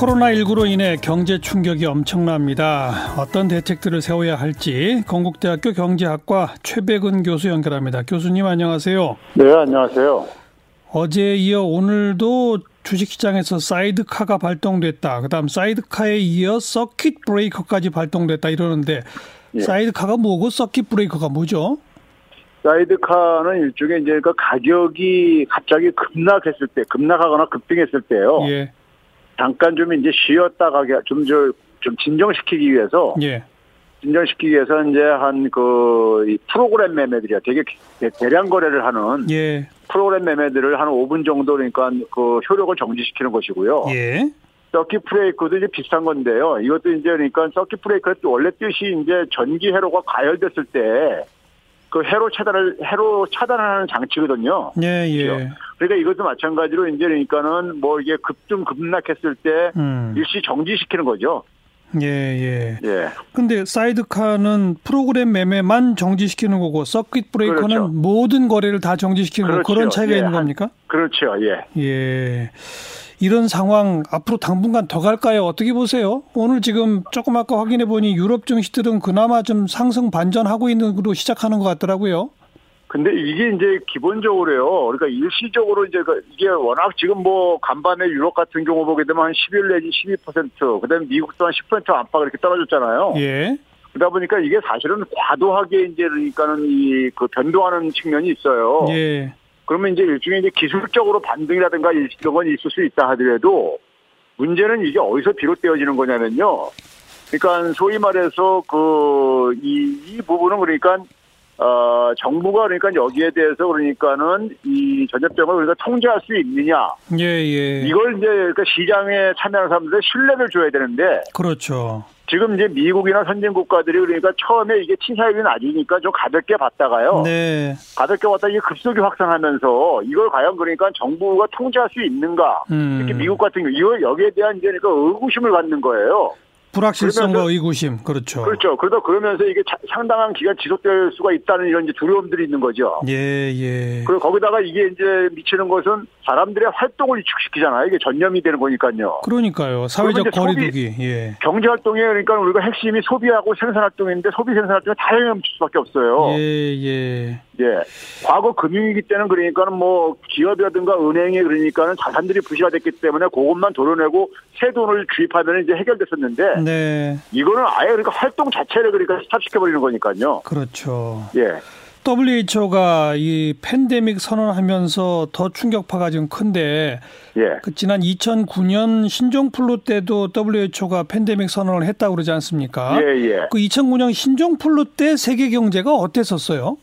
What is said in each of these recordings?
코로나19로 인해 경제 충격이 엄청납니다. 어떤 대책들을 세워야 할지 건국대학교 경제학과 최배근 교수 연결합니다. 교수님 안녕하세요. 네, 안녕하세요. 어제 이어 오늘도 주식시장에서 사이드카가 발동됐다. 그다음 사이드카에 이어 서킷 브레이커까지 발동됐다 이러는데 예. 사이드카가 뭐고 서킷 브레이커가 뭐죠? 사이드카는 일종의 이제 그 가격이 갑자기 급락했을 때, 급락하거나 급등했을 때요. 예, 잠깐 좀 이제 쉬었다가 좀저좀 진정시키기 위해서 예, 진정시키기 위해서 이제 한 그 프로그램 매매들이야. 되게 대- 대량 거래를 하는 예, 프로그램 매매들을 한 5분 정도 그러니까 그 효력을 정지시키는 것이고요. 예, 서킷 브레이크도 이제 비슷한 건데요. 이것도 이제 그러니까 서킷 브레이크의 원래 뜻이 이제 전기 회로가 가열됐을 때 그 회로 차단을 회로 차단하는 장치거든요. 예, 예. 그 러니까 이것도 마찬가지로 이제 그러니까는 뭐 이게 급등 급락했을 때 음, 일시 정지시키는 거죠. 예, 예. 예. 근데 사이드카는 프로그램 매매만 정지시키는 거고 서킷 브레이커는 그렇죠. 모든 거래를 다 정지시키는 거 그렇죠. 그런 차이가 예, 있는 한- 겁니까? 그렇죠. 예. 예. 이런 상황 앞으로 당분간 더 갈까요? 어떻게 보세요? 오늘 지금 조금 아까 확인해 보니 유럽 증시들은 그나마 좀 상승 반전하고 있는 으로 시작하는 것 같더라고요. 근데 이게 이제 기본적으로요. 그러니까 일시적으로 이제 그 이게 워낙 지금 뭐 간밤에 유럽 같은 경우 보게 되면 한 11 내지 12%, 그다음에 미국도 한 10% 안팎 이렇게 떨어졌잖아요. 예. 그러다 보니까 이게 사실은 과도하게 이제 그러니까는 이 그 변동하는 측면이 있어요. 예. 그러면 이제 일종의 이제 기술적으로 반등이라든가 이런 건 있을 수 있다 하더라도 문제는 이게 어디서 비롯되어지는 거냐면요. 그러니까 소위 말해서 그 이 이 부분은 그러니까 어 정부가 그러니까 여기에 대해서 그러니까는 이 전염병을 우리가 통제할 수 있느냐 예, 예. 이걸 이제 그러니까 시장에 참여하는 사람들의 신뢰를 줘야 되는데 그렇죠. 지금 이제 미국이나 선진 국가들이 그러니까 처음에 이게 치사율이 낮으니까 좀 가볍게 봤다가요. 네. 가볍게 왔다 이게 급속히 확산하면서 이걸 과연 그러니까 정부가 통제할 수 있는가? 음. 특히 미국 같은 경우 이거 여기에 대한 이제 그러니까 의구심을 갖는 거예요. 불확실성과 의구심. 그렇죠. 그렇죠. 그러다 그러면서 이게 자- 상당한 기간 지속될 수가 있다는 이런 이제 두려움들이 있는 거죠. 예, 예. 그리고 거기다가 이게 이제 미치는 것은 사람들의 활동을 위축시키잖아요. 이게 전염이 되는 거니까요. 그러니까요. 사회적 거리두기. 예. 경제 활동에 그러니까 우리가 핵심이 소비하고 생산 활동인데 소비 생산 활동에 다 영향을 미칠 수밖에 없어요. 예, 예. 예. 과거 금융위기 때는 그러니까는 뭐 기업이라든가 은행이 그러니까는 자산들이 부실화 됐기 때문에 그것만 도려내고 새 돈을 주입하면 이제 해결됐었는데 네. 이거는 아예 그러니까 활동 자체를 그러니까 스탑시켜버리는 거니까요. 그렇죠. 예. WHO가 이 팬데믹 선언하면서 더 충격파가 지금 큰데 예. 그 지난 2009년 신종플루 때도 WHO가 팬데믹 선언을 했다고 그러지 않습니까? 예, 예. 그 2009년 신종플루 때 세계 경제가 어땠었어요?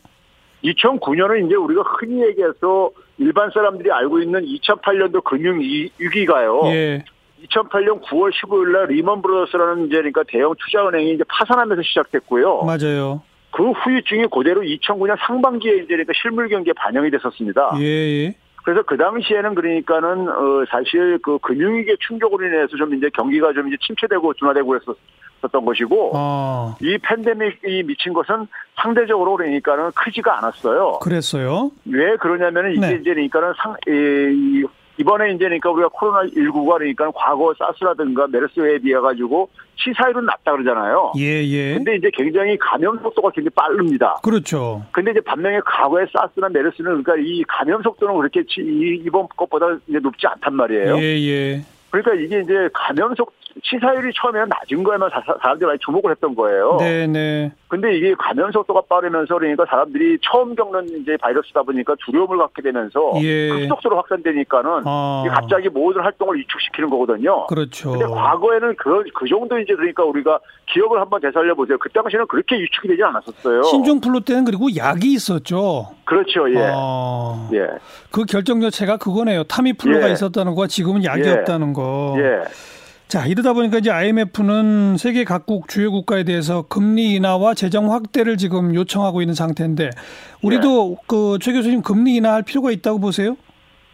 2009년은 이제 우리가 흔히 얘기해서 일반 사람들이 알고 있는 2008년도 금융 위기가요. 예. 2008년 9월 15일 날 리먼 브로더스라는 이제 그러니까 대형 투자은행이 이제 파산하면서 시작됐고요. 맞아요. 그 후유증이 그대로 2009년 상반기에 이제 그러니까 실물 경기에 반영이 됐었습니다. 예, 예. 그래서 그 당시에는 그러니까는 어 사실 그 금융위기의 충격으로 인해서 좀 이제 경기가 좀 이제 침체되고 둔화되고 했었던 것이고 아, 이 팬데믹이 미친 것은 상대적으로 그러니까는 크지가 않았어요. 그랬어요. 왜 그러냐면은 이게 네. 이제 그러니까는 상 이, 이번에 이제 그러니까 우리가 코로나 19가 그러니까 과거 사스라든가 메르스에 비해 가지고 치사율은 낮다 그러잖아요. 예, 예. 근데 이제 굉장히 감염 속도가 굉장히 빠릅니다. 그렇죠. 근데 이제 반면에 과거의 사스나 메르스는 그러니까 이 감염 속도는 그렇게 치- 이- 이번 것보다 이제 높지 않단 말이에요. 예, 예. 그러니까 이게 이제 감염 속 치사율이 처음에는 낮은 거에만 사- 사람들이 많이 주목을 했던 거예요. 네, 네. 근데 이게 감염 속도가 빠르면서 그러니까 사람들이 처음 겪는 이제 바이러스다 보니까 두려움을 갖게 되면서 예. 급속도로 확산되니까는 아. 갑자기 모든 활동을 위축시키는 거거든요. 그렇죠. 근데 과거에는 그, 그 정도 이제 그러니까 우리가 기억을 한번 되살려 보세요. 그 당시에는 그렇게 위축이 되지 않았었어요. 신종플루 때는 그리고 약이 있었죠. 그렇죠, 예. 아, 예. 그 결정 자체가 그거네요. 타미플루가 예. 있었다는 거와 지금은 약이 예. 없다는 거. 예. 자, 이러다 보니까 이제 IMF는 세계 각국 주요 국가에 대해서 금리 인하와 재정 확대를 지금 요청하고 있는 상태인데 우리도 예. 그최 교수님 금리 인하할 필요가 있다고 보세요?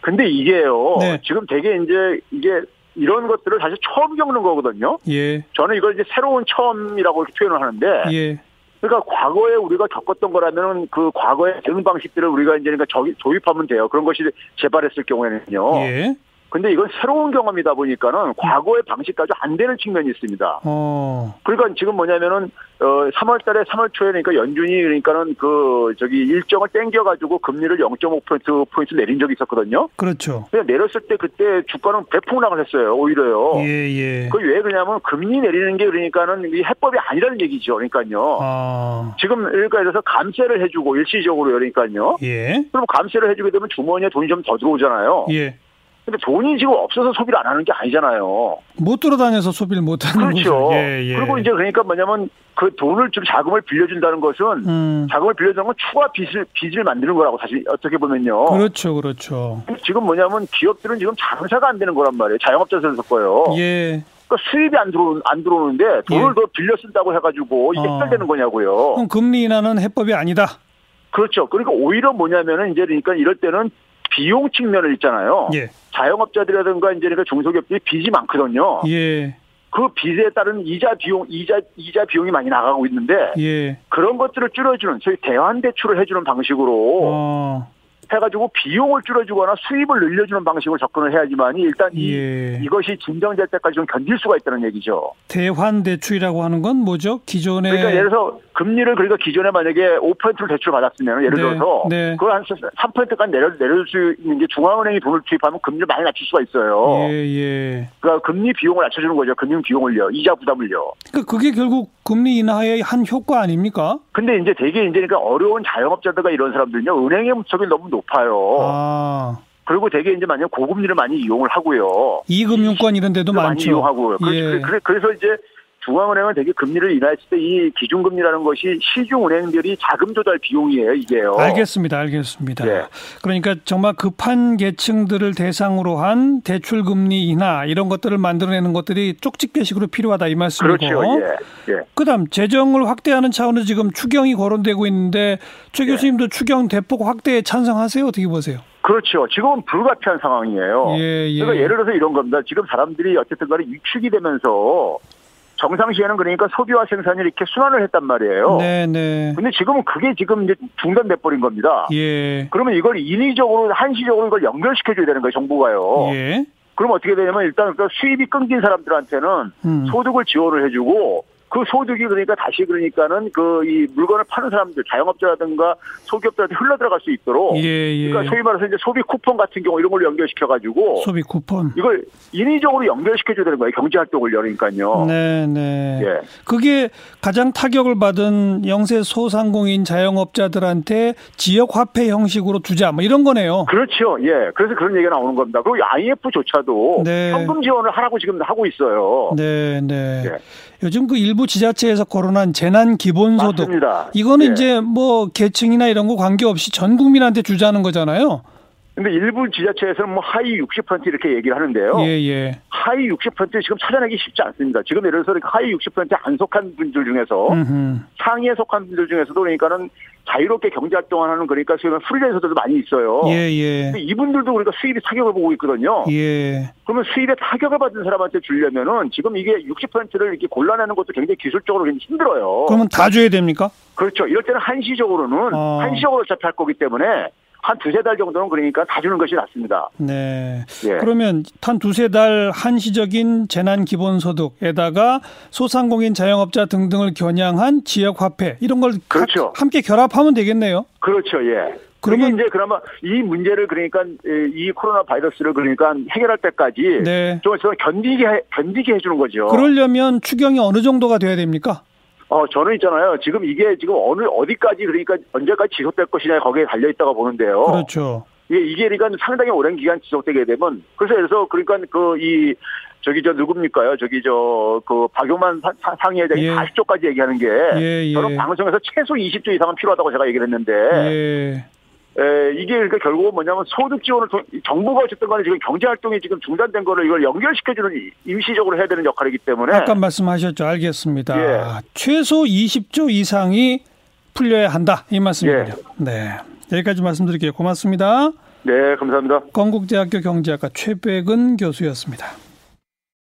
근데 이게요. 네. 지금 되게 이제 이게 이런 것들을 사실 처음 겪는 거거든요. 예. 저는 이걸 이제 새로운 처음이라고 이렇게 표현을 하는데 예. 그러니까 과거에 우리가 겪었던 거라면은 그 과거의 대응 방식들을 우리가 이제 그러니까 저- 도입하면 돼요. 그런 것이 재발했을 경우에는요. 예. 근데 이건 새로운 경험이다 보니까는 과거의 방식까지 안 되는 측면이 있습니다. 어. 그러니까 지금 뭐냐면은 어 3월 달에 3월 초에 그러니까 연준이 그러니까는 그 저기 일정을 땡겨 가지고 금리를 0.5% 포인트 내린 적이 있었거든요. 그렇죠. 그냥 내렸을 때 그때 주가는 배풍락을 했어요. 오히려요. 예, 예. 그 왜 그러냐면 금리 내리는 게 그러니까는 이 해법이 아니라는 얘기죠. 그러니까요. 아. 지금 그러니까 그래서 감세를 해 주고 일시적으로 그러니까요. 예. 그럼 감세를 해 주게 되면 주머니에 돈이 좀 더 들어오잖아요. 예. 근데 돈이 지금 없어서 소비를 안 하는 게 아니잖아요. 못 돌아다녀서 소비를 못 하는 그렇죠. 예, 예. 그리고 이제 그러니까 뭐냐면 그 돈을 좀 자금을 빌려준다는 것은 음. 자금을 빌려주는 건 추가 빚을 빚을 만드는 거라고 사실 어떻게 보면요. 그렇죠. 그렇죠. 지금 뭐냐면 기업들은 지금 장사가 안 되는 거란 말이에요. 자영업자들에서 거요. 예. 그러니까 수입이 안 들어 안 들어오는데 돈을 예. 더 빌려 쓴다고 해가지고 이게 어. 해결되는 거냐고요. 그럼 금리 인하는 해법이 아니다. 그렇죠. 그러니까 오히려 뭐냐면은 이제 그러니까 이럴 때는 비용 측면을 있잖아요. 예. 자영업자들이라든가 이제 그러니까 중소기업들이 빚이 많거든요. 예. 그 빚에 따른 이자 비용, 이자 이자 비용이 많이 나가고 있는데 예. 그런 것들을 줄여주는 저희 대환 대출을 해주는 방식으로 어. 해가지고 비용을 줄여주거나 수입을 늘려주는 방식으로 접근을 해야지만이 일단 이 예. 이것이 진정될 때까지 좀 견딜 수가 있다는 얘기죠. 대환 대출이라고 하는 건 뭐죠? 기존에 그러니까 예를 들어서 금리를 그러니까 기존에 만약에 5%를 대출 받았으면 예를 네, 들어서 네. 그걸 한 3%까지 내려 내려줄 수 있는 게 중앙은행이 돈을 투입하면 금리를 많이 낮출 수가 있어요. 예, 예. 그러니까 금리 비용을 낮춰주는 거죠. 금융 비용을요. 이자 부담을요. 그러니까 그게 결국 금리 인하의 한 효과 아닙니까? 근데 이제 되게 이제 그러니까 어려운 자영업자들과 이런 사람들은요. 은행의 문턱이 너무 높아요. 아. 그리고 되게 이제 만약 고금리를 많이 이용을 하고요. 이금융권 이런 데도 많이 많죠. 이용하고요. 그래서- 예. 그래- 그래서 이제 중앙은행은 되게 금리를 인하했을 때 이 기준금리라는 것이 시중은행들이 자금 조달 비용이에요, 이게요. 알겠습니다. 알겠습니다. 예. 그러니까 정말 급한 계층들을 대상으로 한 대출 금리 인하 이런 것들을 만들어내는 것들이 쪽집게식으로 필요하다 이 말씀이고. 그렇죠. 예. 예. 그다음 재정을 확대하는 차원에서 지금 추경이 거론되고 있는데 최 교수님도 추경 대폭 확대에 찬성하세요? 어떻게 보세요? 그렇죠. 지금은 불가피한 상황이에요. 예, 예. 그러니까 예를 들어서 이런 겁니다. 지금 사람들이 어쨌든 간에 위축이 되면서 정상시에는 그러니까 소비와 생산이 이렇게 순환을 했단 말이에요. 네, 네. 근데 지금은 그게 지금 이제 중단돼 버린 겁니다. 예. 그러면 이걸 인위적으로 한시적으로 이걸 연결시켜줘야 되는 거예요, 정부가요. 예. 그럼 어떻게 되냐면 일단 그 수입이 끊긴 사람들한테는 음. 소득을 지원을 해주고 그 소득이 그러니까 다시 그러니까는 그 이 물건을 파는 사람들 자영업자라든가 소기업들한테 흘러 들어갈 수 있도록 예, 예. 그러니까 소위 말해서 이제 소비 쿠폰 같은 경우 이런 걸 연결시켜 가지고 소비 쿠폰. 이걸 인위적으로 연결시켜 줘야 되는 거예요 경제 활동을 그러니까요. 네, 네. 예. 그게 가장 타격을 받은 영세 소상공인 자영업자들한테 지역 화폐 형식으로 주자 뭐 이런 거네요. 그렇죠. 예. 그래서 그런 얘기가 나오는 겁니다. 그리고 IMF조차도 네. 현금 지원을 하라고 지금 하고 있어요. 네, 네. 예. 요즘 그 일부 지자체에서 거론한 재난 기본소득 맞습니다. 이거는 예. 이제 뭐 계층이나 이런 거 관계없이 전 국민한테 주자는 거잖아요. 근데 일부 지자체에서는 뭐 하위 60% 이렇게 얘기를 하는데요. 예, 예. 하위 60% 지금 찾아내기 쉽지 않습니다. 지금 예를 들어서 하위 60%안 속한 분들 중에서 음흠. 상위에 속한 분들 중에서도 그러니까는 자유롭게 경제 활동하는 그러니까 소위 말해 프리랜서들도 많이 있어요. 예, 예. 이분들도 그러니까 수입이 타격을 보고 있거든요. 예. 그러면 수입에 타격을 받은 사람한테 주려면은 지금 이게 60%를 이렇게 골라내는 것도 굉장히 기술적으로 굉장히 힘들어요. 그러면 다 줘야 됩니까? 그렇죠. 이럴 때는 한시적으로는 어. 한시적으로 어차피 할 거기 때문에 한 두세 달 정도는 그러니까 다 주는 것이 낫습니다. 네. 예. 그러면 한 두세 달 한시적인 재난 기본소득에다가 소상공인 자영업자 등등을 겨냥한 지역 화폐 이런 걸 그렇죠. 가- 함께 결합하면 되겠네요. 그렇죠, 예. 그러면- 그러면 이제 그나마 이 문제를 그러니까 에, 이 코로나 바이러스를 그러니까 해결할 때까지 네. 좀, 좀 견디게 해, 견디게 해주는 거죠. 그러려면 추경이 어느 정도가 돼야 됩니까? 어 저는 있잖아요. 지금 이게 지금 어느 어디까지 그러니까 언제까지 지속될 것이냐 거기에 달려 있다고 보는데요. 그렇죠. 이게 이게 그러니까 상당히 오랜 기간 지속되게 되면 그래서 그래서 그러니까 그 이 저기 저 누굽니까요? 저기 저 그 박용만 사- 사- 상위회장이 예. 40조까지 얘기하는 게 예, 예. 저는 방송에서 최소 20조 이상은 필요하다고 제가 얘기를 했는데 예. 에, 이게 그러니까 결국은 뭐냐면 소득 지원을 통- 정부가 어쨌든 간에 지금 경제 활동이 지금 중단된 거를 이걸 연결시켜주는 이- 임시적으로 해야 되는 역할이기 때문에 아까 말씀하셨죠. 알겠습니다. 예. 최소 20조 이상이 풀려야 한다. 이 말씀이군요. 예. 네. 여기까지 말씀드릴게요. 고맙습니다. 네 감사합니다. 건국대학교 경제학과 최백은 교수였습니다.